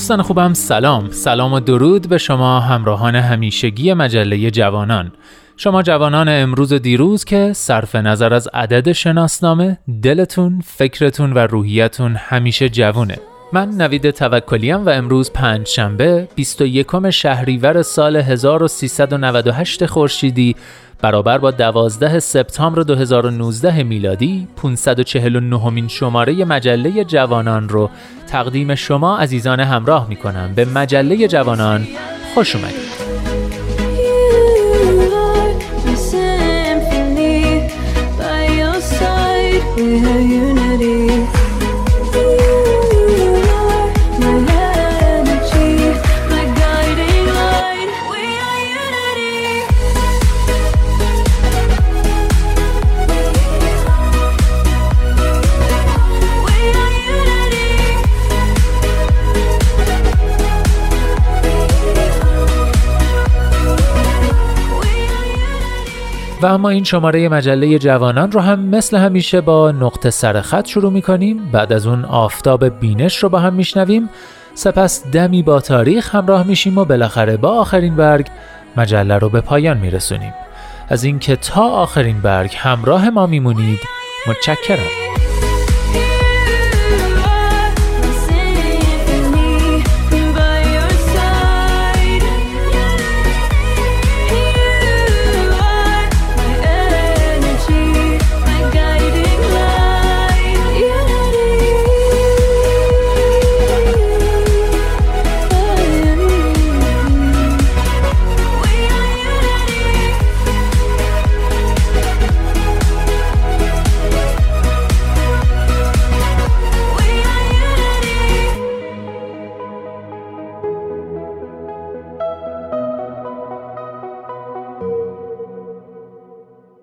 دوستان خوبم سلام. سلام و درود به شما همراهان همیشگی مجله جوانان. شما جوانان امروز و دیروز که صرف نظر از عدد شناسنامه دلتون، فکرتون و روحیتون همیشه جوونه. من نوید توکلیم و امروز پنج شنبه 21 شهریور سال 1398 خورشیدی برابر با 12 سپتامبر 2019 میلادی 549 مین شماره مجله جوانان رو تقدیم شما عزیزان همراه می کنم به مجله جوانان خوش اومدید. و اما این شماره مجله جوانان رو هم مثل همیشه با نقطه سرخط شروع می کنیم بعد از اون آفتاب بینش رو با هم میشنویم. سپس دمی با تاریخ همراه میشیم و بالاخره با آخرین برگ مجله رو به پایان میرسونیم. از اینکه تا آخرین برگ همراه ما میمونید متشکرم.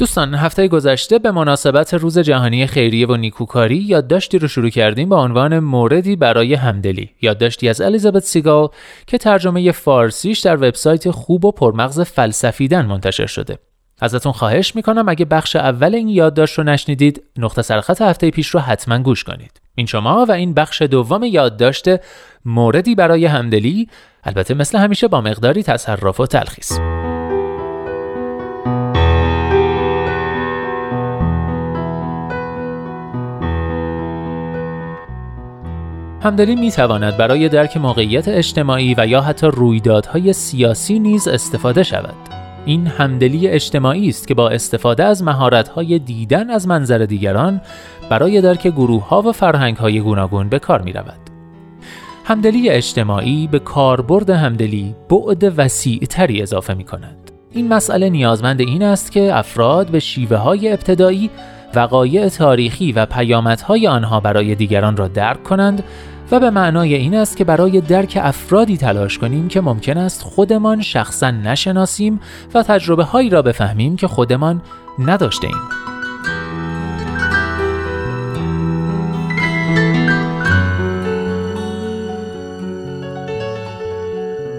دوستان هفته گذشته به مناسبت روز جهانی خیریه و نیکوکاری یادداشتی رو شروع کردیم با عنوان موردی برای همدلی. یادداشتی از الیزابت سیگال که ترجمه فارسیش در وبسایت خوب و پرمغز فلسفیدن منتشر شده. ازتون خواهش می‌کنم اگه بخش اول این یادداشت رو نشنیدید نقطه سرخط هفته پیش رو حتما گوش کنید. این شما و این بخش دوم یادداشت موردی برای همدلی البته مثل همیشه با مقداری تصرف و تلخیص. همدلی می تواند برای درک موقعیت اجتماعی و یا حتی رویدادهای سیاسی نیز استفاده شود. این همدلی اجتماعی است که با استفاده از مهارت‌های دیدن از منظر دیگران برای درک گروه‌ها و فرهنگ‌های گوناگون به کار می رود. همدلی اجتماعی به کاربرد همدلی بعد وسیعتری اضافه می کند. این مسئله نیازمند این است که افراد به شیوه های ابتدایی وقایع تاریخی و پیامدهای آنها برای دیگران را درک کنند و به معنای این است که برای درک افرادی تلاش کنیم که ممکن است خودمان شخصا نشناسیم و تجربه هایی را بفهمیم که خودمان نداشته ایم.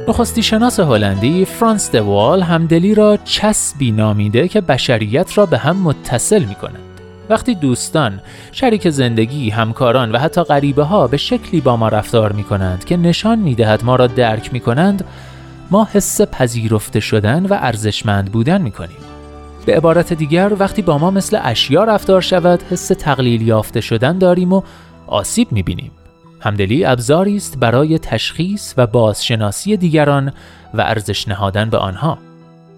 نخستی شناس هلندی فرانس دوال همدلی را چسبی نامیده که بشریت را به هم متصل می کند. وقتی دوستان، شریک زندگی، همکاران و حتی غریبه ها به شکلی با ما رفتار می کنند که نشان می دهد ما را درک می کنند، ما حس پذیرفته شدن و ارزشمند بودن می کنیم. به عبارت دیگر وقتی با ما مثل اشیا رفتار شود حس تقلیل یافته شدن داریم و آسیب می بینیم. همدلی ابزاری است برای تشخیص و بازشناسی دیگران و ارزش نهادن به آنها.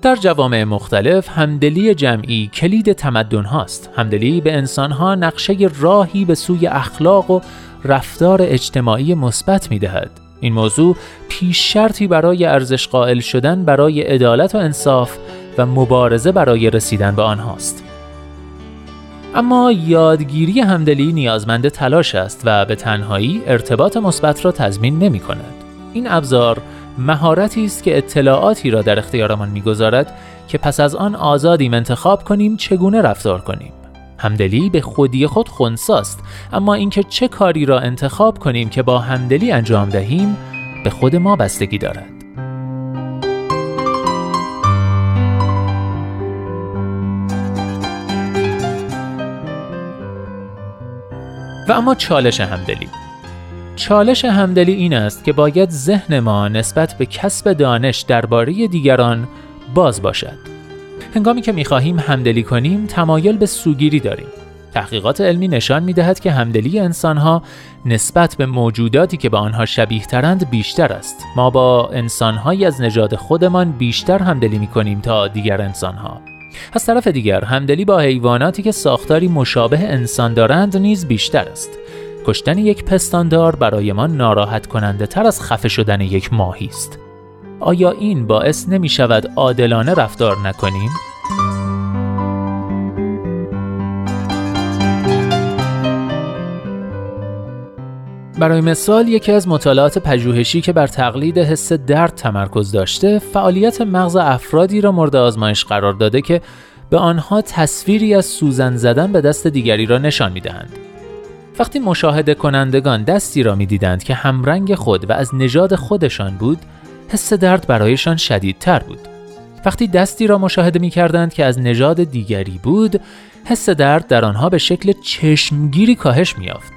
در جوامع مختلف همدلی جمعی کلید تمدن هاست. همدلی به انسان ها نقشه راهی به سوی اخلاق و رفتار اجتماعی مثبت می دهد. این موضوع پیش شرطی برای ارزش قائل شدن برای عدالت و انصاف و مبارزه برای رسیدن به آنهاست. اما یادگیری همدلی نیازمند تلاش است و به تنهایی ارتباط مثبت را تضمین نمی کند. این ابزار مهارتی است که اطلاعاتی را در اختیارمان می‌گذارد که پس از آن آزادیم انتخاب کنیم چگونه رفتار کنیم. همدلی به خودی خود خونساست اما اینکه چه کاری را انتخاب کنیم که با همدلی انجام دهیم به خود ما بستگی دارد. و اما چالش همدلی. چالش همدلی این است که باید ذهن ما نسبت به کسب دانش درباره دیگران باز باشد. هنگامی که می‌خواهیم همدلی کنیم تمایل به سوگیری داریم. تحقیقات علمی نشان می دهد که همدلی انسانها نسبت به موجوداتی که به آنها شبیه ترند بیشتر است. ما با انسانهایی از نژاد خودمان بیشتر همدلی می کنیم تا دیگر انسانها. از طرف دیگر همدلی با حیواناتی که ساختاری مشابه انسان دارند نیز بیشتر است. کشتن یک پستاندار برای ما ناراحت کننده تر از خفه شدن یک ماهی است. آیا این باعث نمی شود عادلانه رفتار نکنیم؟ برای مثال یکی از مطالعات پژوهشی که بر تقلید حس درد تمرکز داشته فعالیت مغز افرادی را مورد آزمایش قرار داده که به آنها تصویری از سوزن زدن به دست دیگری را نشان می دهند. وقتی مشاهده کنندگان دستی را می دیدند که همرنگ خود و از نژاد خودشان بود، حس درد برایشان شدیدتر بود. وقتی دستی را مشاهده می کردند که از نژاد دیگری بود، حس درد در آنها به شکل چشمگیری کاهش می یافت.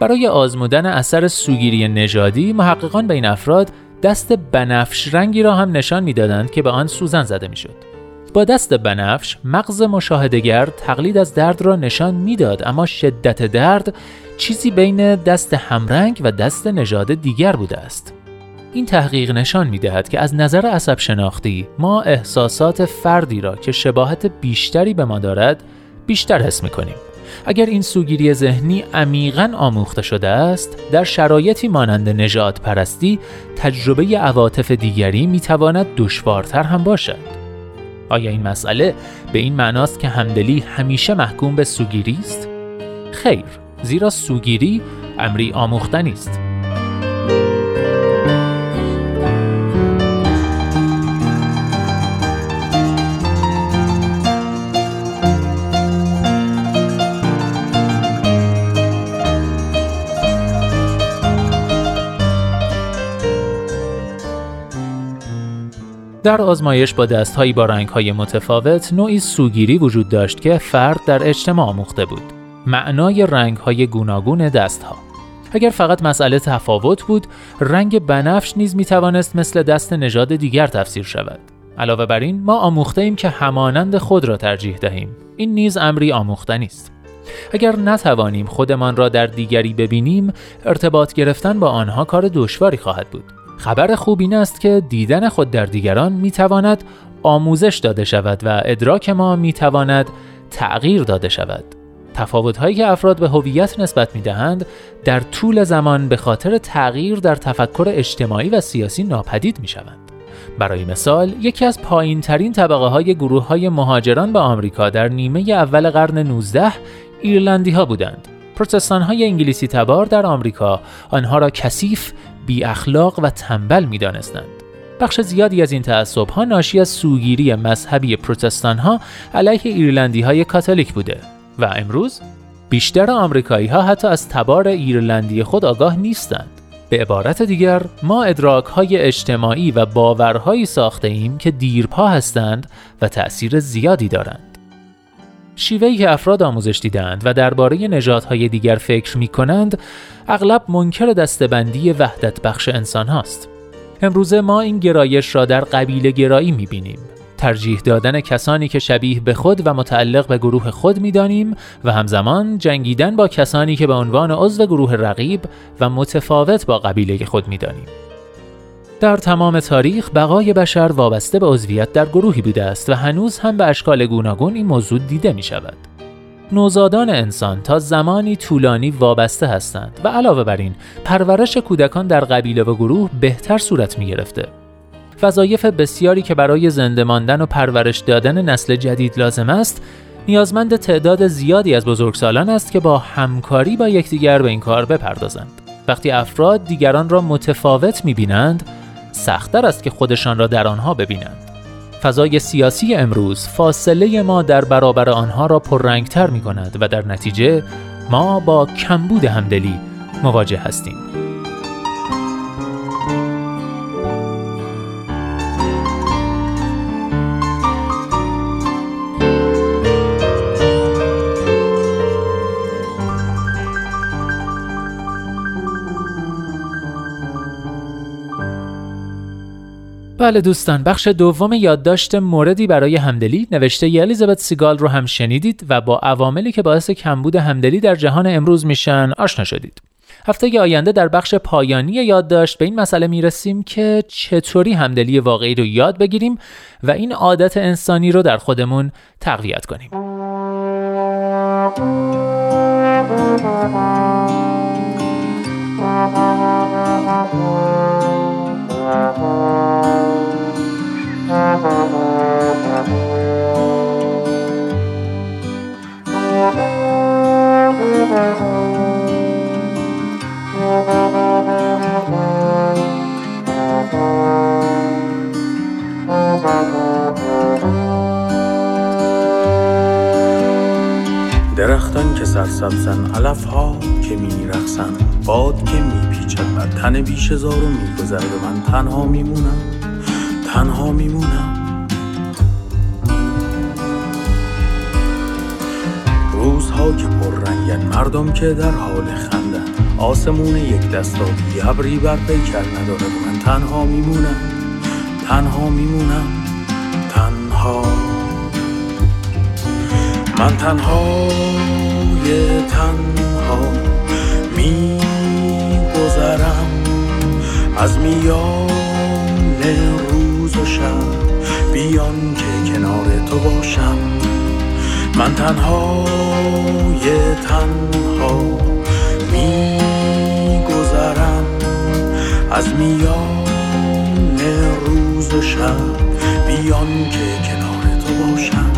برای آزمودن اثر سوگیری نژادی، محققان به این افراد دست بنفش رنگی را هم نشان می‌دادند که به آن سوزن زده می‌شد. با دست بنفش مغز مشاهدگر تقلید از درد را نشان می‌داد اما شدت درد چیزی بین دست همرنگ و دست نژاد دیگر بوده است. این تحقیق نشان می دهد که از نظر عصب شناختی ما احساسات فردی را که شباهت بیشتری به ما دارد بیشتر حس می کنیم. اگر این سوگیری ذهنی عمیقا آموخته شده است در شرایطی مانند نجات پرستی تجربه عواطف دیگری می تواند دشوارتر هم باشد. آیا این مسئله به این معناست که همدلی همیشه محکوم به سوگیری است؟ خیر، زیرا سوگیری امری آموختنی است. در آزمایش با دستهایی با رنگهای متفاوت نوعی سوگیری وجود داشت که فرد در اجتماع آموخته بود. معنای رنگهای گوناگون دستها اگر فقط مسئله تفاوت بود، رنگ بنفش نیز می توانست مثل دست نژاد دیگر تفسیر شود. علاوه بر این ما آموخته ایم که همانند خود را ترجیح دهیم. این نیز امری آموختنی است. اگر نتوانیم خودمان را در دیگری ببینیم، ارتباط گرفتن با آنها کار دشواری خواهد بود. خبر خوب این است که دیدن خود در دیگران می تواند آموزش داده شود و ادراک ما می تواند تغییر داده شود. تفاوت هایی که افراد به هویت نسبت می دهند در طول زمان به خاطر تغییر در تفکر اجتماعی و سیاسی ناپدید می شوند. برای مثال، یکی از پایین ترین طبقه های گروه های مهاجران به آمریکا در نیمه اول قرن 19 ایرلندی ها بودند. پروتستان های انگلیسی تبار در آمریکا آنها را کثیف، بی اخلاق و تنبل می دانستند. بخش زیادی از این تعصب ها ناشی از سوگیری مذهبی پروتستان ها علیه ایرلندی های کاتولیک بوده و امروز بیشتر آمریکایی ها حتی از تبار ایرلندی خود آگاه نیستند. به عبارت دیگر ما ادراک های اجتماعی و باورهایی ساخته ایم که دیرپا هستند و تأثیر زیادی دارند. شیوهی که افراد آموزش دیدند و درباره نژادهای دیگر فکر می کنند اغلب منکر دستبندی وحدت بخش انسان هاست. امروزه ما این گرایش را در قبیله گرایی می بینیم ترجیح دادن کسانی که شبیه به خود و متعلق به گروه خود می‌دانیم و همزمان جنگیدن با کسانی که به عنوان عضو گروه رقیب و متفاوت با قبیله خود می‌دانیم. در تمام تاریخ بقای بشر وابسته به عضویت در گروهی بوده است و هنوز هم به اشکال گوناگون این موضوع دیده می شود. نوزادان انسان تا زمانی طولانی وابسته هستند و علاوه بر این پرورش کودکان در قبیله و گروه بهتر صورت می گرفته. وظایف بسیاری که برای زنده ماندن و پرورش دادن نسل جدید لازم است نیازمند تعداد زیادی از بزرگسالان است که با همکاری با یکدیگر به این کار بپردازند وقتی افراد دیگران را متفاوت می‌بینند سختتر است که خودشان را در آنها ببینند فضای سیاسی امروز فاصله ما در برابر آنها را پررنگتر می کند و در نتیجه ما با کمبود همدلی مواجه هستیم. بله دوستان بخش دوم یادداشت موردی برای همدلی نوشته ی الیزابت سیگال رو هم شنیدید و با عواملی که باعث کمبود همدلی در جهان امروز میشن آشنا شدید. هفته آینده در بخش پایانی یادداشت به این مسئله می‌رسیم که چطوری همدلی واقعی رو یاد بگیریم و این عادت انسانی رو در خودمون تقویت کنیم. درختان که سرسبزن علف ها که می رخصن باد که می پیچد بر تن بیش زار و می گذرد و من تنها میمونم. تنها میمونم. روزها که پر رنگن مردم که در حال خندن. آسمون یک دستابی ابری بر پیکر ندارد من تنها میمونم. تنها میمونم. تنها. من تنها یه تنها میگذرم. از میان شب بیان که کنار تو باشم. من تنها یه تنها میگذرم. از میان روز و شب بیان که کنار تو باشم.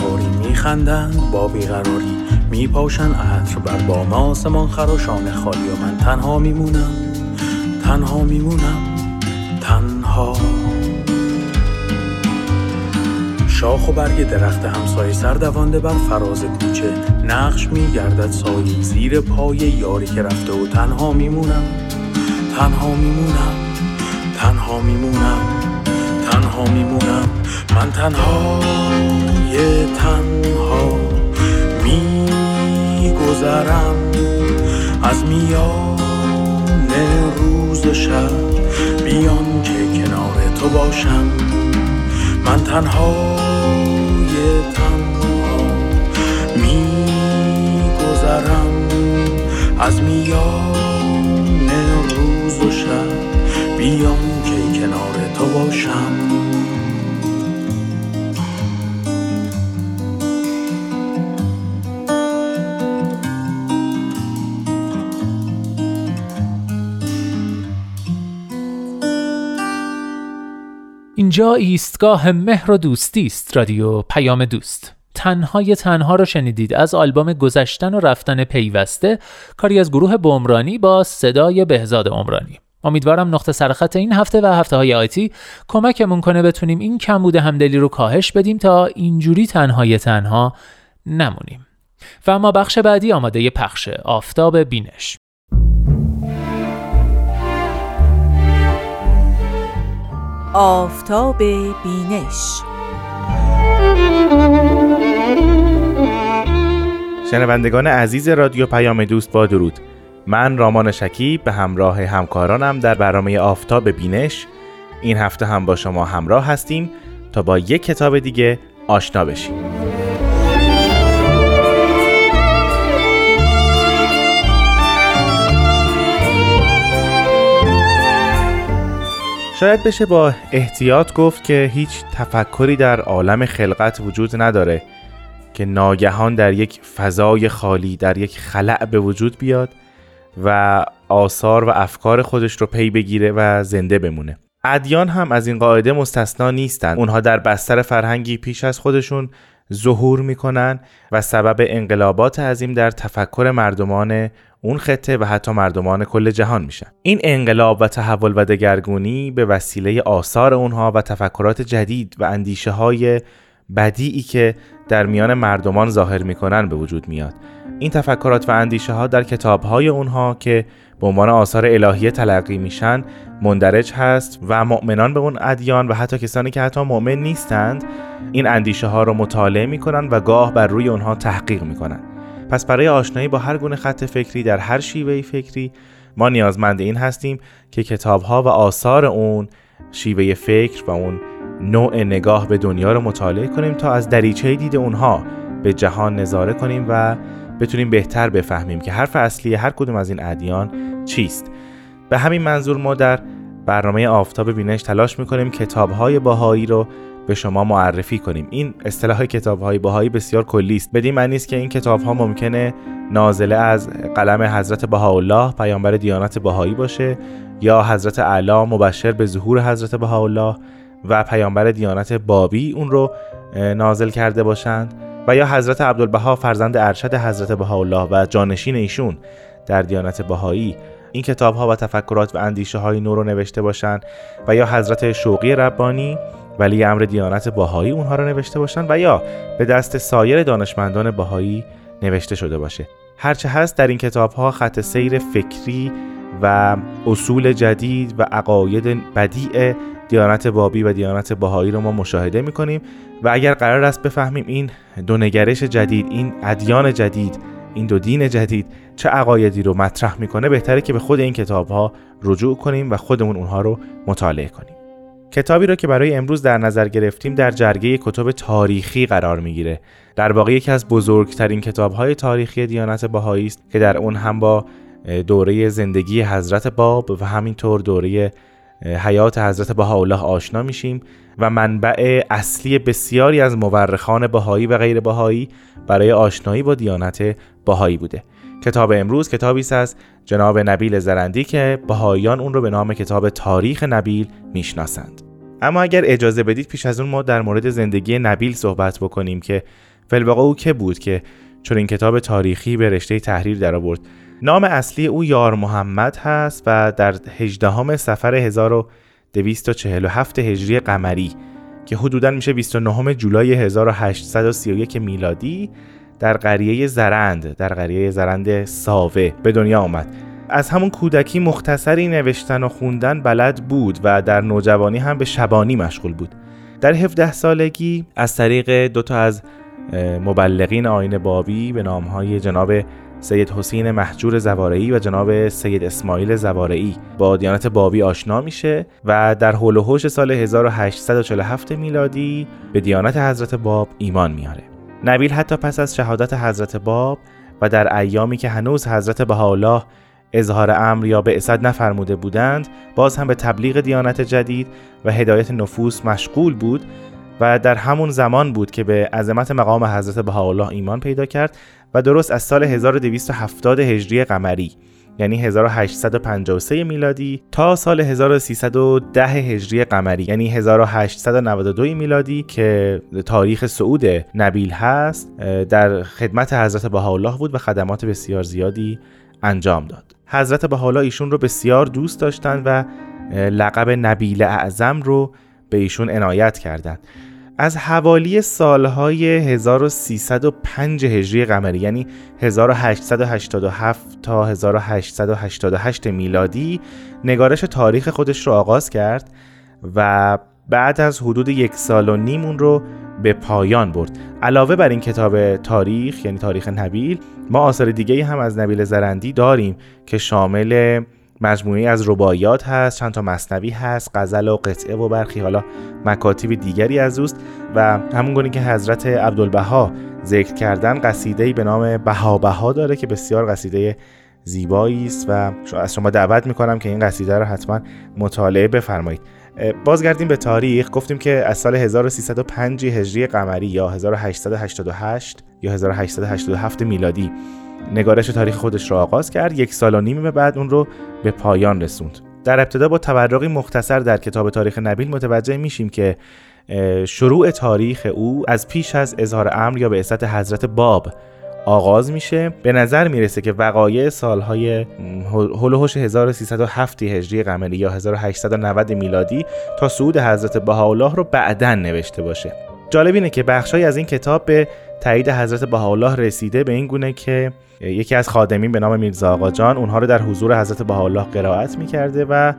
بهاری میخندند با بیقراری میپاشن عطر بر بام آسمان خراشان خالی و من تنها میمونم تنها میمونم تنها. شاخ و برگ درخت همسایه سردوانده بر فراز کوچه نقش میگردد سایی زیر پای یاری که رفته و تنها میمونم تنها میمونم تنها میمونم تنها میمونم من تنها. تنها میگذرم از میان روز و شب بیان که کنار تو باشم. من تنها یه تنها میگذرم از میان روز و شب بیان که کنار تو باشم. ایستگاه مهر و دوستی است رادیو پیام دوست. تنهای تنها رو شنیدید از آلبوم گذشتن و رفتن پیوسته کاری از گروه بمرانی با صدای بهزاد عمرانی. امیدوارم نقطه سرخط این هفته و هفته های آیتی کمکمون کنه بتونیم این کمبود همدلی رو کاهش بدیم تا اینجوری تنهای تنها نمونیم. و اما بخش بعدی آماده پخشه آفتاب بینش. آفتاب بینش. شنوندگان عزیز رادیو پیام دوست با درود. من رامان شکیب به همراه همکارانم در برنامه آفتاب بینش. این هفته هم با شما همراه هستیم تا با یک کتاب دیگه آشنا بشیم. شاید بشه با احتیاط گفت که هیچ تفکری در عالم خلقت وجود نداره که ناگهان در یک فضای خالی در یک خلع به وجود بیاد و آثار و افکار خودش رو پی بگیره و زنده بمونه. ادیان هم از این قاعده مستثنا نیستند. اونها در بستر فرهنگی پیش از خودشون ظهور می‌کنن و سبب انقلابات عظیم در تفکر مردمان اون خطه و حتی مردمان کل جهان میشن. این انقلاب و تحول و دگرگونی به وسیله آثار اونها و تفکرات جدید و اندیشه های بدیعی که در میان مردمان ظاهر می‌کنن به وجود میاد. این تفکرات و اندیشه ها در کتاب های اونها که به عنوان آثار الهیه تلقی میشن مندرج هست و مؤمنان به اون ادیان و حتی کسانی که حتی مؤمن نیستند این اندیشه ها رو مطالعه می‌کنن و گاه بر روی اونها تحقیق می‌کنن. پس برای آشنایی با هر گونه خط فکری در هر شیوه فکری ما نیازمند این هستیم که کتاب ها و آثار اون شیوه فکر و اون نوع نگاه به دنیا رو مطالعه کنیم تا از دریچه دید اونها به جهان نظاره کنیم و بتونیم بهتر بفهمیم که حرف اصلی هر کدوم از این ادیان چیست. به همین منظور ما در برنامه آفتاب بینش تلاش می‌کنیم کتاب های باهایی رو به شما معرفی کنیم. این اصطلاح کتاب های باهایی بسیار کلی است. بدین معنی است که این کتاب ها ممکنه نازله از قلم حضرت بهاءالله پیامبر دیانت باهایی باشه یا حضرت اعلی مبشر به ظهور حضرت بهاءالله و پیامبر دیانت بابی اون رو نازل کرده باشند. و یا حضرت عبدالبها فرزند ارشد حضرت بهاءالله و جانشین ایشون در دیانت بهایی. این کتاب ها و تفکرات و اندیشه های نو رو نوشته باشند و یا حضرت شوقی ربانی ولی امر دیانت باهایی اونها رو نوشته باشن و یا به دست سایر دانشمندان باهایی نوشته شده باشه. هرچه هست در این کتاب ها خط سیر فکری و اصول جدید و عقاید بدیع دیانت بابی و دیانت باهایی رو ما مشاهده می‌کنیم و اگر قرار است بفهمیم این دو نگرش جدید این ادیان جدید این دو دین جدید چه عقایدی رو مطرح می‌کنه بهتره که به خود این کتاب ها رجوع کنیم و خودمون اونها رو مطالعه کنیم. کتابی را که برای امروز در نظر گرفتیم در جرگه کتب تاریخی قرار می‌گیره. در واقع یکی از بزرگترین کتابهای تاریخی دیانت بهایی است که در اون هم با دوره زندگی حضرت باب و همینطور دوره حیات حضرت بهاءالله آشنا میشیم. و منبع اصلی بسیاری از مورخان بهایی و غیر بهایی برای آشنایی با دیانت بهایی بوده. کتاب امروز کتابی است از جناب نبیل زرندی که بهاییان اون رو به نام کتاب تاریخ نبیل می‌شناسند. اما اگر اجازه بدید پیش از اون ما در مورد زندگی نبیل صحبت بکنیم که فلواقع او که بود که چون این کتاب تاریخی به رشته تحریر در آورد نام اصلی او یار محمد هست و در 18 سفر 1247 هجری قمری که حدودا میشه 29 جولای 1831 میلادی در قریه زرند در قریه زرند ساوه به دنیا آمد. از همون کودکی مختصری نوشتن و خوندن بلد بود و در نوجوانی هم به شبانی مشغول بود. در 17 سالگی از طریق دو تا از مبلغین آین بابی به نامهای جناب سید حسین محجور زوارعی و جناب سید اسماعیل زوارعی با دیانت بابی آشنا میشه و در حول و حوش سال 1847 میلادی به دیانت حضرت باب ایمان میاره. نبیل حتی پس از شهادت حضرت باب و در ایامی که هنوز حضرت بهاءالله اظهار امر یا به اسد نفرموده بودند باز هم به تبلیغ دیانت جدید و هدایت نفوس مشغول بود و در همون زمان بود که به عظمت مقام حضرت بهاءالله ایمان پیدا کرد. و درست از سال 1270 هجری قمری یعنی 1853 میلادی تا سال 1310 هجری قمری یعنی 1892 میلادی که تاریخ صعود نبیل هست در خدمت حضرت بهاءالله بود و خدمات بسیار زیادی انجام داد. حضرت بهاءالله ایشون رو بسیار دوست داشتند و لقب نبیل اعظم رو به ایشون عنایت کردند. از حوالی سالهای 1305 هجری قمری یعنی 1887 تا 1888 میلادی نگارش تاریخ خودش رو آغاز کرد و بعد از حدود یک سال و نیم اون رو به پایان برد. علاوه بر این کتاب تاریخ یعنی تاریخ نبیل ما آثار دیگه هم از نبیل زرندی داریم که شامل مجموعی از رباعیات هست چند تا مصنوی هست غزل و قطعه و برخی حالا مکاتیب دیگری از اوست و همون که حضرت عبدالبها ذکر کردن قصیده به نام بها بها داره که بسیار قصیده زیبایی است و از شما دعوت می‌کنم که این قصیده رو حتما مطالعه بفرمایید. بازگردیم به تاریخ. گفتیم که از سال 1305 هجری قمری یا 1888 یا 1887 میلادی نگارش تاریخ خودش را آغاز کرد یک سال و نیم بعد اون رو به پایان رسوند. در ابتدا با تورقی مختصر در کتاب تاریخ نبیل متوجه میشیم که شروع تاریخ او از پیش از اظهار امر یا به اسط حضرت باب آغاز میشه. به نظر می‌رسه که وقایع سالهای هلوهوش 1307 هجری قمری یا 1890 میلادی تا صعود حضرت بهاءالله رو بعدا نوشته باشه. جالب اینه که بخشهایی از این کتاب به تایید حضرت بهاءالله رسیده به این گونه که یکی از خادمین به نام میرزا آقا جان اونها رو در حضور حضرت بهاءالله قرائت می‌کرده و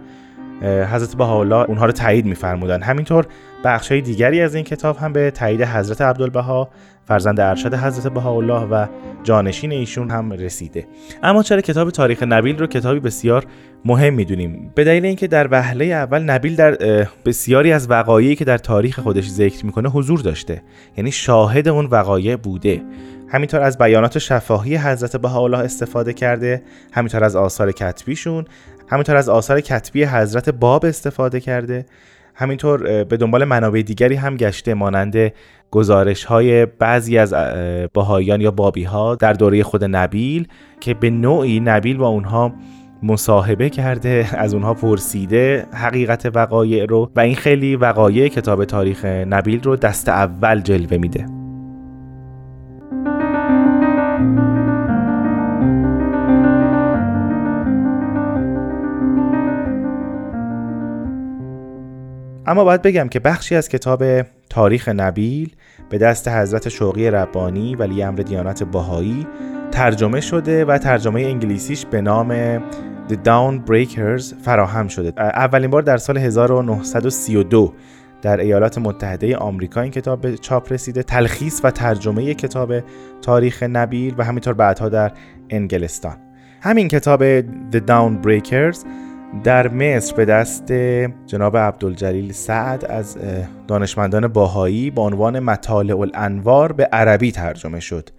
حضرت بهاءالله اونها رو تایید میفرمودن. همینطور بخشای دیگری از این کتاب هم به تایید حضرت عبدالبها فرزند ارشد حضرت بهاءالله و جانشین ایشون هم رسیده. اما چرا کتاب تاریخ نبیل رو کتابی بسیار مهم می‌دونیم؟ به دلیل اینکه در وهله اول نبیل در بسیاری از وقایعی که در تاریخ خودش ذکر می‌کنه حضور داشته. یعنی شاهد اون وقایع بوده. همینطور از بیانات شفاهی حضرت بهاءالله استفاده کرده. همینطور از آثار کتبیشون. همینطور از آثار کتبی حضرت باب استفاده کرده. همینطور به دنبال منابع دیگری هم گشته مانند گزارش های بعضی از باهایان یا بابی ها در دوره خود نبیل که به نوعی نبیل با اونها مصاحبه کرده از اونها پرسیده حقیقت وقایع رو و این خیلی وقایع کتاب تاریخ نبیل رو دست اول جلوه میده. اما باید بگم که بخشی از کتاب تاریخ نبیل به دست حضرت شوقی ربانی ولی امر دیانت باهایی ترجمه شده و ترجمه انگلیسیش به نام The Down Breakers فراهم شده. اولین بار در سال 1932 در ایالات متحده آمریکا این کتاب به چاپ رسیده. تلخیص و ترجمه کتاب تاریخ نبیل و همینطور بعدها در انگلستان. همین کتاب The Down Breakers در مصر به دست جناب عبدالجلیل سعد از دانشمندان باهایی با عنوان مطالع الانوار به عربی ترجمه شد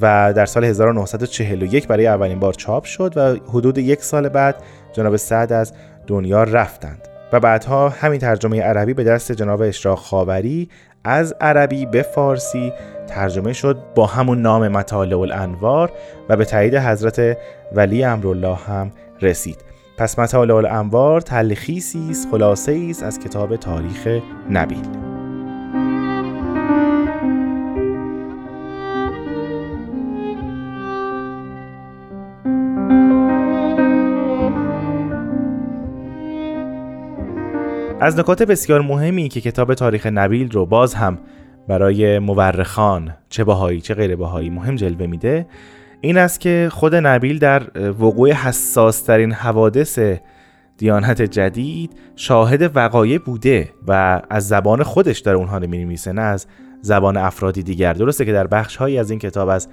و در سال 1941 برای اولین بار چاپ شد و حدود یک سال بعد جناب سعد از دنیا رفتند و بعدها همین ترجمه عربی به دست جناب اشراق خاوری از عربی به فارسی ترجمه شد با همون نام مطالع الانوار و به تایید حضرت ولی امرالله هم رسید. پس مطالع الانوار تلخیصی است خلاصه است از کتاب تاریخ نبیل. از نکات بسیار مهمی که کتاب تاریخ نبیل رو باز هم برای مورخان چه باهایی چه غیر باهایی مهم جلوه میده این است که خود نبیل در وقوع حساس ترین حوادث دیانت جدید شاهد وقایع بوده و از زبان خودش داره اونها رو می‌نویسه نه از زبان افرادی دیگر. درسته که در بخش هایی از این کتاب از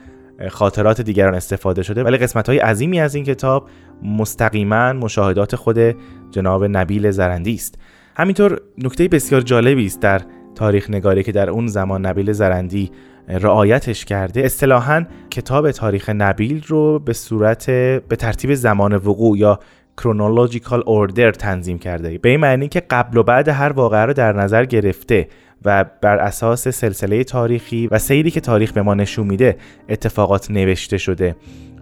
خاطرات دیگران استفاده شده ولی قسمت های عظیمی از این کتاب مستقیما مشاهدات خود جناب نبیل زرندی است. همینطور نکته بسیار جالبی است در تاریخ نگاری که در اون زمان نبیل زرندی رعایتش کرده. اصطلاحا کتاب تاریخ نبیل رو به صورت به ترتیب زمان وقوع یا کرونولوژیکال اوردر تنظیم کرده. به این معنی که قبل و بعد هر واقعه رو در نظر گرفته و بر اساس سلسله تاریخی و سیری که تاریخ به ما نشون میده اتفاقات نوشته شده.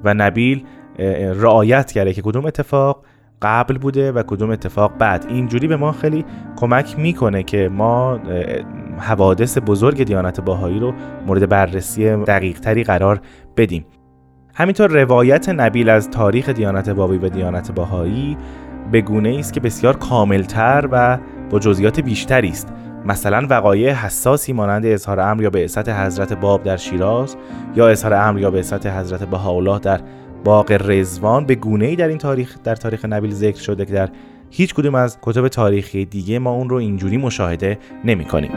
و نبیل رعایت کرده که کدوم اتفاق؟ قبل بوده و کدوم اتفاق بعد. اینجوری به ما خیلی کمک می‌کنه که ما حوادث بزرگ دیانت باهایی رو مورد بررسی دقیق تری قرار بدیم. همینطور روایت نبیل از تاریخ دیانت بابی و دیانت باهایی به گونه است که بسیار کاملتر و با جزئیات بیشتری است. مثلا وقایع حساسی مانند اظهار امر یا بعثت حضرت باب در شیراز یا اظهار امر یا بعثت حضرت بهاءالله در باغ رزوان به گونه ای در این تاریخ در تاریخ نبیل ذکر شده که در هیچ کدوم از کتب تاریخی دیگه ما اون رو اینجوری مشاهده نمی کنیم.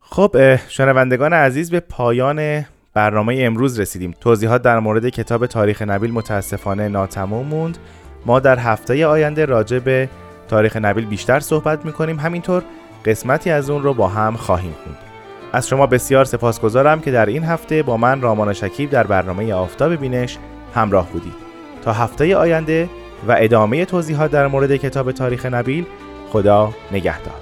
خب شنوندگان عزیز به پایان برنامه امروز رسیدیم. توضیحات در مورد کتاب تاریخ نبیل متاسفانه ناتمام موند. ما در هفته آینده راجع به تاریخ نبیل بیشتر صحبت می‌کنیم همینطور قسمتی از اون رو با هم خواهیم خوند. از شما بسیار سپاسگزارم که در این هفته با من رامان شکیب در برنامه آفتاب بینش همراه بودید. تا هفته آینده و ادامه توضیحات در مورد کتاب تاریخ نبیل خدا نگهدار.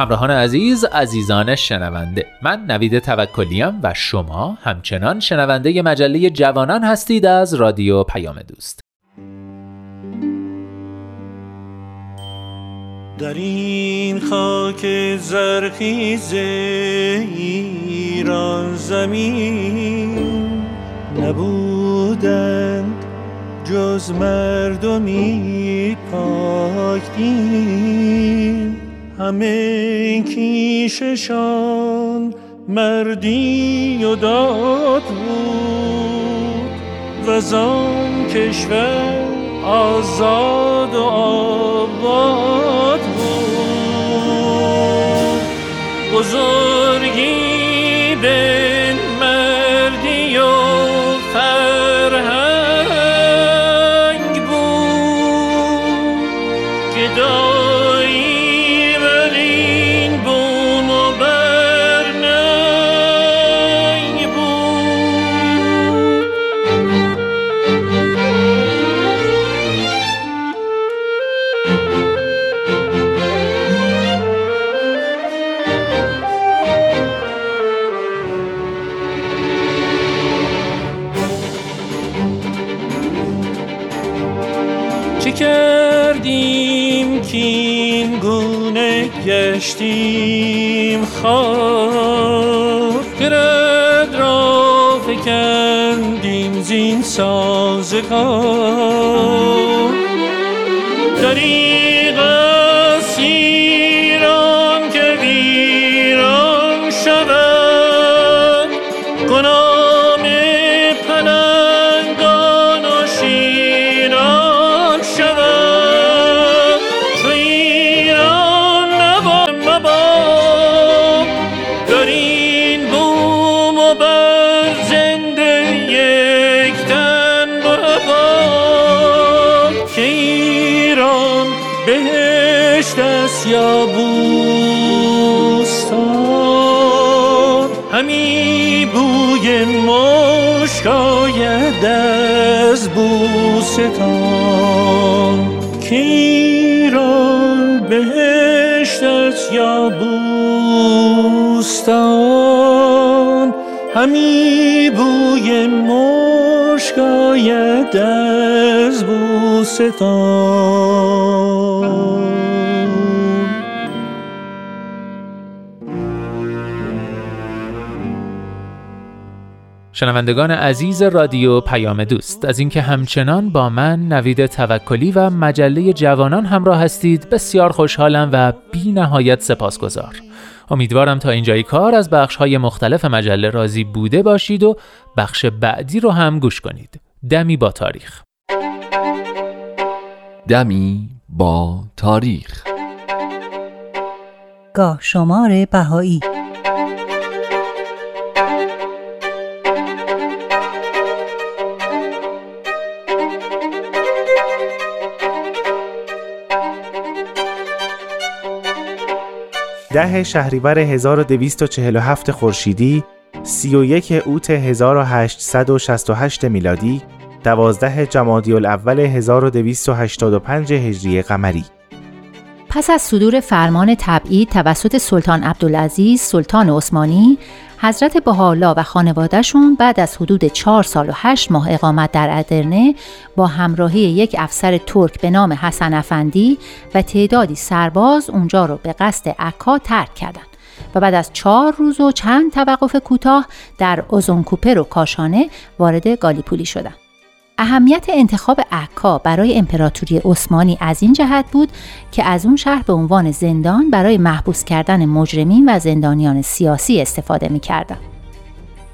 همراهان عزیز عزیزان شنونده. من نوید توکلیم و شما همچنان شنونده مجله جوانان هستید از رادیو پیام دوست. در این خاک زرخیز ایران زمین نبودند جز مردمی پاک همه کیششان مردی و داد بود. و زان کشور آزاد و آباد بود. بزرگی به گرد را فکندیم زین سازگار. یا بوستان همی بوی مشکاید از بوستان. شنوندگان عزیز رادیو پیام دوست از اینکه همچنان با من نوید توکلی و مجله جوانان همراه هستید بسیار خوشحالم و بی نهایت سپاسگزار. امیدوارم تا اینجای کار از بخش های مختلف مجله راضی بوده باشید و بخش بعدی رو هم گوش کنید. دمی با تاریخ. دمی با تاریخ. گاه شمار بهایی ده شهریور 1247 خورشیدی 31 اوت 1868 میلادی 12 جمادی الاول 1285 هجری قمری. پس از صدور فرمان تبعید توسط سلطان عبدالعزیز سلطان عثمانی حضرت بهاءالله و خانوادهشون بعد از حدود چهار سال و هشت ماه اقامت در ادرنه با همراهی یک افسر ترک به نام حسن افندی و تعدادی سرباز اونجا رو به قصد عکا ترک کردند و بعد از چهار روز و چند توقف کوتاه در اوزونکوپر و کاشانه وارد گالیپولی شدند. اهمیت انتخاب عکا برای امپراتوری عثمانی از این جهت بود که از اون شهر به عنوان زندان برای محبوس کردن مجرمین و زندانیان سیاسی استفاده می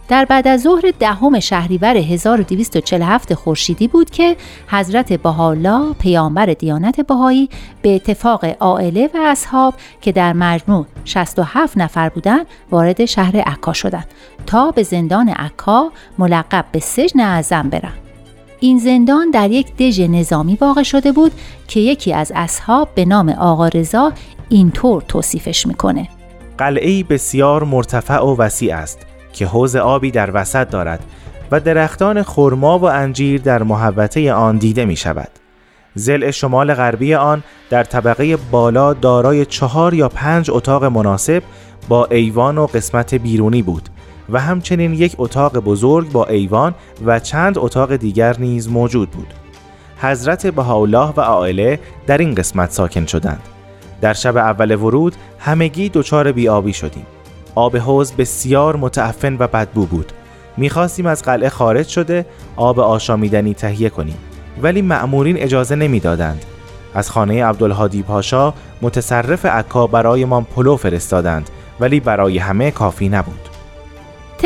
در بعد از ظهر دهم شهریور 1247 خورشیدی بود که حضرت بهاءالله پیامبر دیانت بهایی به اتفاق عائله و اصحاب که در مجموع 67 نفر بودند وارد شهر عکا شدند تا به زندان عکا ملقب به سجن اعظم برند. این زندان در یک دژ نظامی واقع شده بود که یکی از اصحاب به نام آقا رضا اینطور توصیفش می‌کنه قلعه بسیار مرتفع و وسیع است که حوز آبی در وسط دارد و درختان خرما و انجیر در محوطه آن دیده می شود. زل شمال غربی آن در طبقه بالا دارای چهار یا پنج اتاق مناسب با ایوان و قسمت بیرونی بود و همچنین یک اتاق بزرگ با ایوان و چند اتاق دیگر نیز موجود بود. حضرت بهاءالله و عائله در این قسمت ساکن شدند. در شب اول ورود همگی دچار بیابی شدیم. آب حوز بسیار متعفن و بدبو بود. می‌خواستیم از قلعه خارج شده آب آشامیدنی تهیه کنیم ولی مأمورین اجازه نمی‌دادند. از خانه عبدالهادی پاشا متصرف عکا برایمان پلو فرستادند ولی برای همه کافی نبود.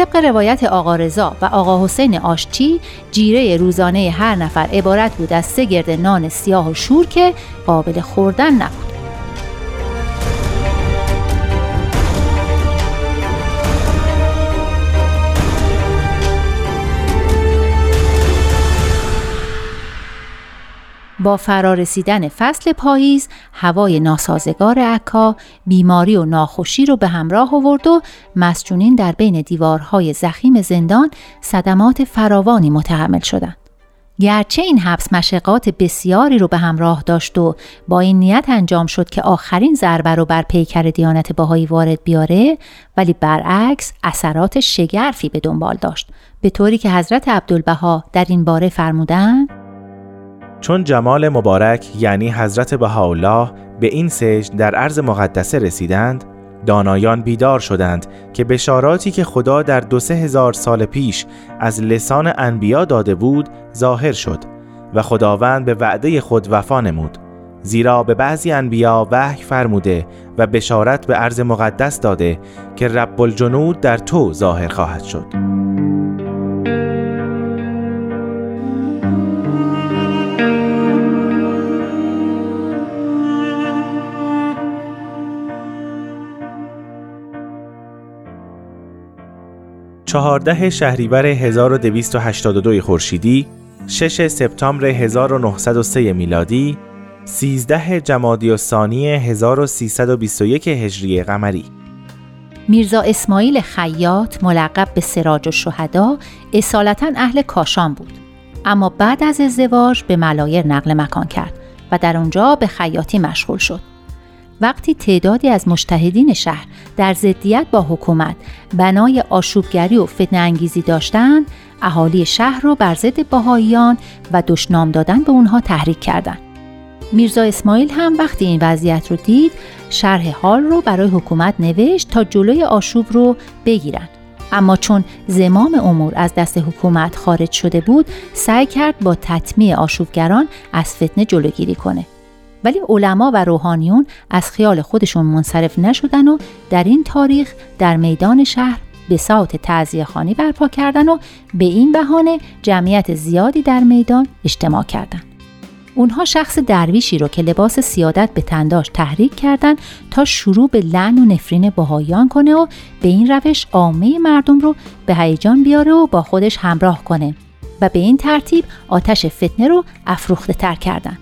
طبق روایت آقا رضا و آقا حسین آشتی جیره روزانه هر نفر عبارت بود از سه گرد نان سیاه و شور که قابل خوردن نبود. با فرارسیدن فصل پاییز هوای ناسازگار عکا بیماری و ناخوشی رو به همراه آورد و مسجونین در بین دیوارهای زخیم زندان صدمات فراوانی متحمل شدند. گرچه این حبس مشقات بسیاری رو به همراه داشت و با این نیت انجام شد که آخرین ضربه رو بر پیکر دیانت باهایی وارد بیاره ولی برعکس اثرات شگرفی به دنبال داشت به طوری که حضرت عبدالبها در این باره فرمودند چون جمال مبارک یعنی حضرت بهاءالله به این سجن در عرض مقدسه رسیدند دانایان بیدار شدند که بشاراتی که خدا در دو سه هزار سال پیش از لسان انبیا داده بود ظاهر شد و خداوند به وعده خود وفا نمود. زیرا به بعضی انبیا وحی فرموده و بشارت به عرض مقدس داده که رب الجنود در تو ظاهر خواهد شد. 14 شهریور 1282 خورشیدی 6 سپتامبر 1903 میلادی 13 جمادی الثانی 1321 هجری قمری. میرزا اسماعیل خیاط ملقب به سراج و شهدا اصالتا اهل کاشان بود. اما بعد از ازدواج به ملایر نقل مکان کرد و در اونجا به خیاطی مشغول شد. وقتی تعدادی از مشتهدین شهر در ضدیت با حکومت بنای آشوبگری و فتنه انگیزی داشتند اهالی شهر رو بر ضد باهاییان و دشنام دادن به اونها تحریک کردند. میرزا اسماعیل هم وقتی این وضعیت رو دید شرح حال رو برای حکومت نوشت تا جلوی آشوب رو بگیرن اما چون زمام امور از دست حکومت خارج شده بود سعی کرد با تطمیع آشوبگران از فتنه جلوگیری کنه. ولی علما و روحانیون از خیال خودشون منصرف نشدن و در این تاریخ در میدان شهر به ساعت تعذیه خانی برپا کردن و به این بهانه جمعیت زیادی در میدان اجتماع کردند. اونها شخص درویشی رو که لباس سیادت به تنداش تحریک کردند تا شروع به لعن و نفرین بهاییان کنه و به این روش عامه مردم رو به هیجان بیاره و با خودش همراه کنه و به این ترتیب آتش فتنه رو افروخته تر کردن.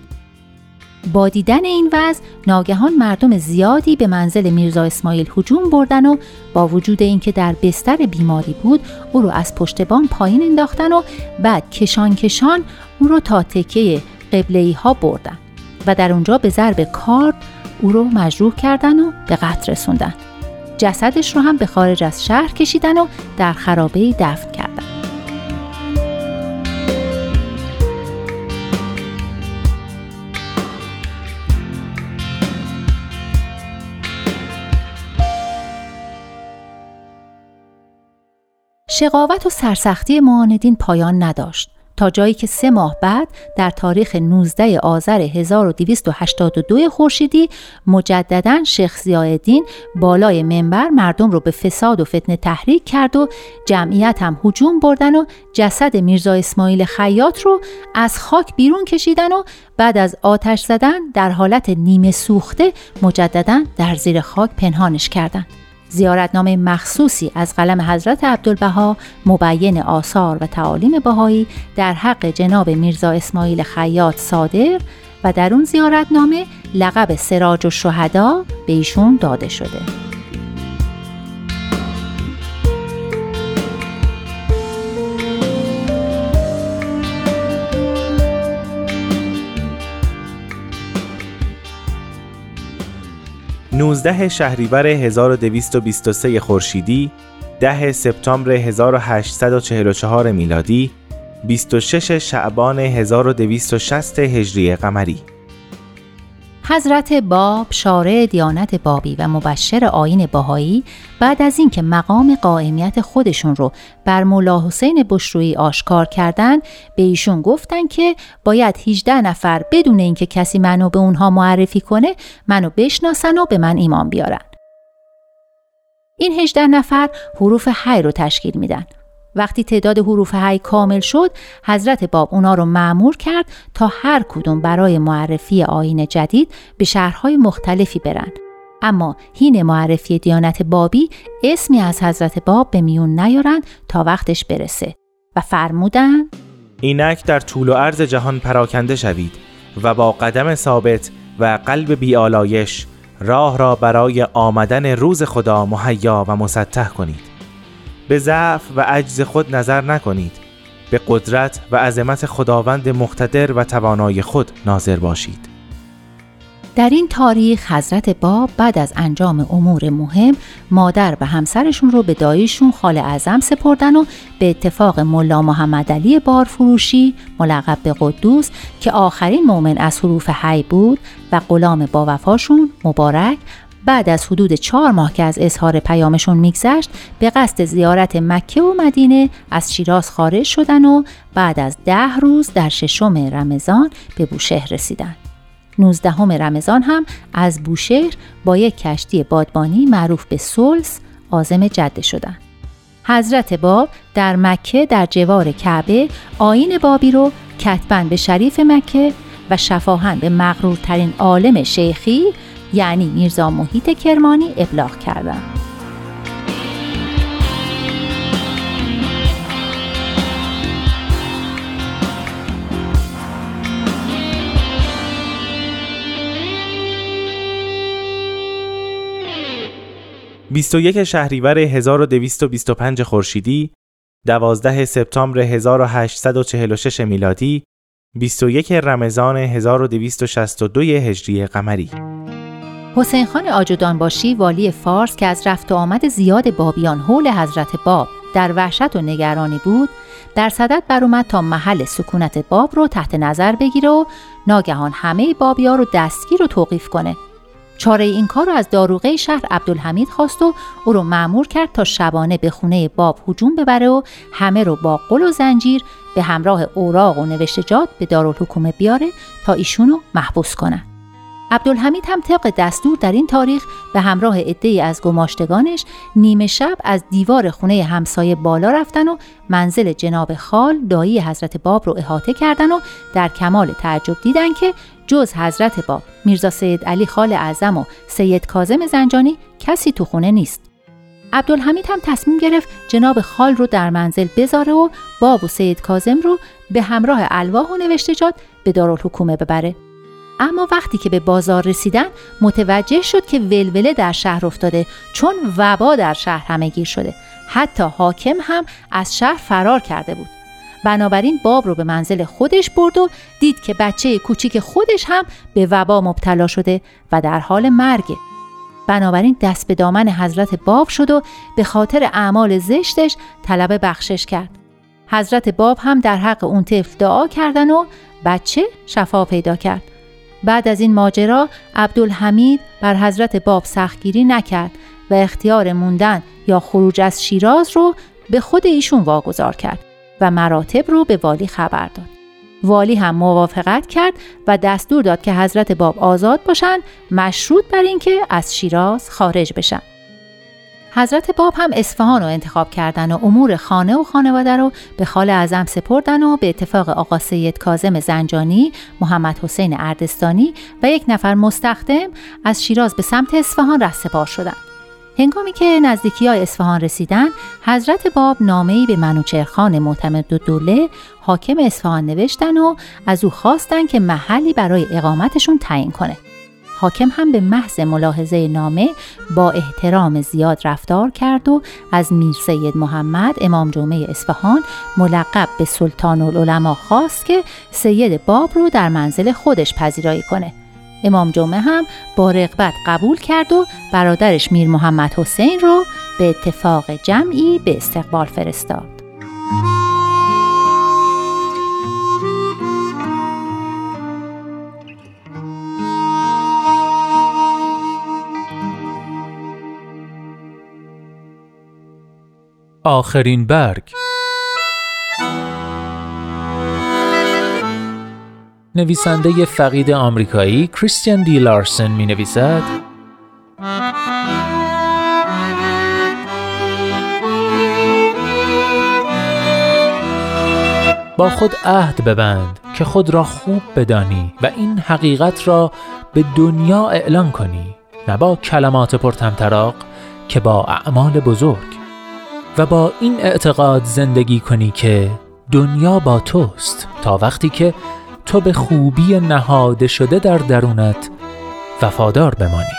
با دیدن این وضع ناگهان مردم زیادی به منزل میرزا اسماعیل هجوم بردن و با وجود اینکه در بستر بیماری بود او رو از پشت بام پایین انداختن و بعد کشان کشان او رو تا تکه قبله ها بردن و در اونجا به ضرب کارد او رو مجروح کردن و به قتل رسوندن. جسدش رو هم به خارج از شهر کشیدن و در خرابه دفن کردن. 'شقاوت و سرسختی معاندین پایان نداشت تا جایی که سه ماه بعد در تاریخ 19 آذر 1282 خورشیدی مجددا شیخ زیادین بالای منبر مردم رو به فساد و فتنه تحریک کرد و جمعیت هم هجوم بردن و جسد میرزا اسماعیل خیاط رو از خاک بیرون کشیدن و بعد از آتش زدن در حالت نیمه سوخته مجددا در زیر خاک پنهانش کردند. زیارتنامه مخصوصی از قلم حضرت عبدالبها مبین آثار و تعالیم بهایی در حق جناب میرزا اسماعیل خیاط صادر و در اون زیارتنامه لقب سراج و شهدا به ایشون داده شده. 19 شهریور 1223 خورشیدی 10 سپتامبر 1844 میلادی 26 شعبان 1260 هجری قمری. حضرت باب شارع دیانت بابی و مبشر آین باهایی بعد از اینکه مقام قائمیت خودشون رو بر مولا حسین بشرویی آشکار کردند به ایشون گفتن که باید 18 نفر بدون اینکه کسی منو به اونها معرفی کنه منو بشناسن و به من ایمان بیارن. این 18 نفر حروف حی رو تشکیل میدن. وقتی تعداد حروف هی کامل شد حضرت باب اونا رو معمور کرد تا هر کدوم برای معرفی آین جدید به شهرهای مختلفی برن. اما هین معرفی دیانت بابی اسمی از حضرت باب به میون نیارن تا وقتش برسه و فرمودن اینک در طول و عرض جهان پراکنده شوید و با قدم ثابت و قلب بیالایش راه را برای آمدن روز خدا مهیا و مسطح کنید. به ضعف و عجز خود نظر نکنید. به قدرت و عظمت خداوند مقتدر و توانای خود ناظر باشید. در این تاریخ حضرت باب بعد از انجام امور مهم مادر و همسرشون رو به داییشون خال اعظم سپردن و به اتفاق ملا محمد علی بارفروشی ملقب به قدوس که آخرین مؤمن از حروف حی بود و غلام با وفاشون مبارک بعد از حدود چهار ماه که از اظهار پیامشون میگذشت به قصد زیارت مکه و مدینه از شیراز خارج شدن و بعد از ده روز در ششم رمضان به بوشهر رسیدن. نوزدهم رمضان هم از بوشهر با یک کشتی بادبانی معروف به سولس آزم جده شدن. حضرت باب در مکه در جوار کعبه آین بابی رو کتبن به شریف مکه و شفاهن به مغرورترین عالم شیخی یعنی میرزا محیط کرمانی ابلاغ کردند. 21 شهریور 1225 خورشیدی 12 سپتامبر 1846 میلادی 21 رمضان 1262 هجری قمری حسین خان آجودانباشی والی فارس که از رفت و آمد زیاد بابیان حول حضرت باب در وحشت و نگرانی بود در صدد بر اومد تا محل سکونت باب رو تحت نظر بگیره و ناگهان همه بابیا رو دستگیر و توقیف کنه چاره این کار رو از داروغه شهر عبدالحمید خواست و او رو معمور کرد تا شبانه به خونه باب هجوم ببره و همه رو با قل و زنجیر به همراه اوراق و نوشتجات به دارالحکومه بیاره تا ایشونو محبوس کنه. عبدالحمید هم طبق دستور در این تاریخ به همراه عدهای از گماشتگانش نیمه شب از دیوار خونه همسایه بالا رفتن و منزل جناب خال دایی حضرت باب رو احاطه کردن و در کمال تعجب دیدن که جز حضرت باب میرزا سید علی خال اعظم و سید کازم زنجانی کسی تو خونه نیست. عبدالحمید هم تصمیم گرفت جناب خال رو در منزل بذاره و باب و سید کازم رو به همراه الواح و نوشتجات به دارالحکومه ببره. اما وقتی که به بازار رسیدن متوجه شد که ولوله در شهر افتاده چون وبا در شهر همه گیر شده. حتی حاکم هم از شهر فرار کرده بود. بنابراین باب رو به منزل خودش برد و دید که بچه کوچیک خودش هم به وبا مبتلا شده و در حال مرگه بنابراین دست به دامن حضرت باب شد و به خاطر اعمال زشتش طلب بخشش کرد. حضرت باب هم در حق اون طفل دعا کردن و بچه شفا پیدا کرد. بعد از این ماجرا عبدالحمید بر حضرت باب سختگیری نکرد و اختیار موندن یا خروج از شیراز رو به خود ایشون واگذار کرد و مراتب رو به والی خبر داد. والی هم موافقت کرد و دستور داد که حضرت باب آزاد باشند مشروط بر اینکه از شیراز خارج بشن. حضرت باب هم اصفهان رو انتخاب کردن و امور خانه و خانواده رو به خال اعظم سپردن و به اتفاق آقا سید کازم زنجانی، محمد حسین اردستانی و یک نفر مستخدم از شیراز به سمت اصفهان رهسپار شدند. هنگامی که نزدیکی های اصفهان رسیدن حضرت باب نامه‌ای به منوچرخان معتمد دوله حاکم اصفهان نوشتن و از او خواستن که محلی برای اقامتشون تعیین کنه حاکم هم به محض ملاحظه نامه با احترام زیاد رفتار کرد و از میر سید محمد امام جمعه اصفهان ملقب به سلطان العلماء خواست که سید باب رو در منزل خودش پذیرایی کنه امام جمعه هم با رغبت قبول کرد و برادرش میر محمد حسین رو به اتفاق جمعی به استقبال فرستاد. آخرین برگ. نویسنده فقید آمریکایی کریستیان دی لارسن می نویسد با خود عهد ببند که خود را خوب بدانی و این حقیقت را به دنیا اعلان کنی نه با کلمات پرتمطراق که با اعمال بزرگ. و با این اعتقاد زندگی کنی که دنیا با توست تا وقتی که تو به خوبی نهاده شده در درونت وفادار بمانی.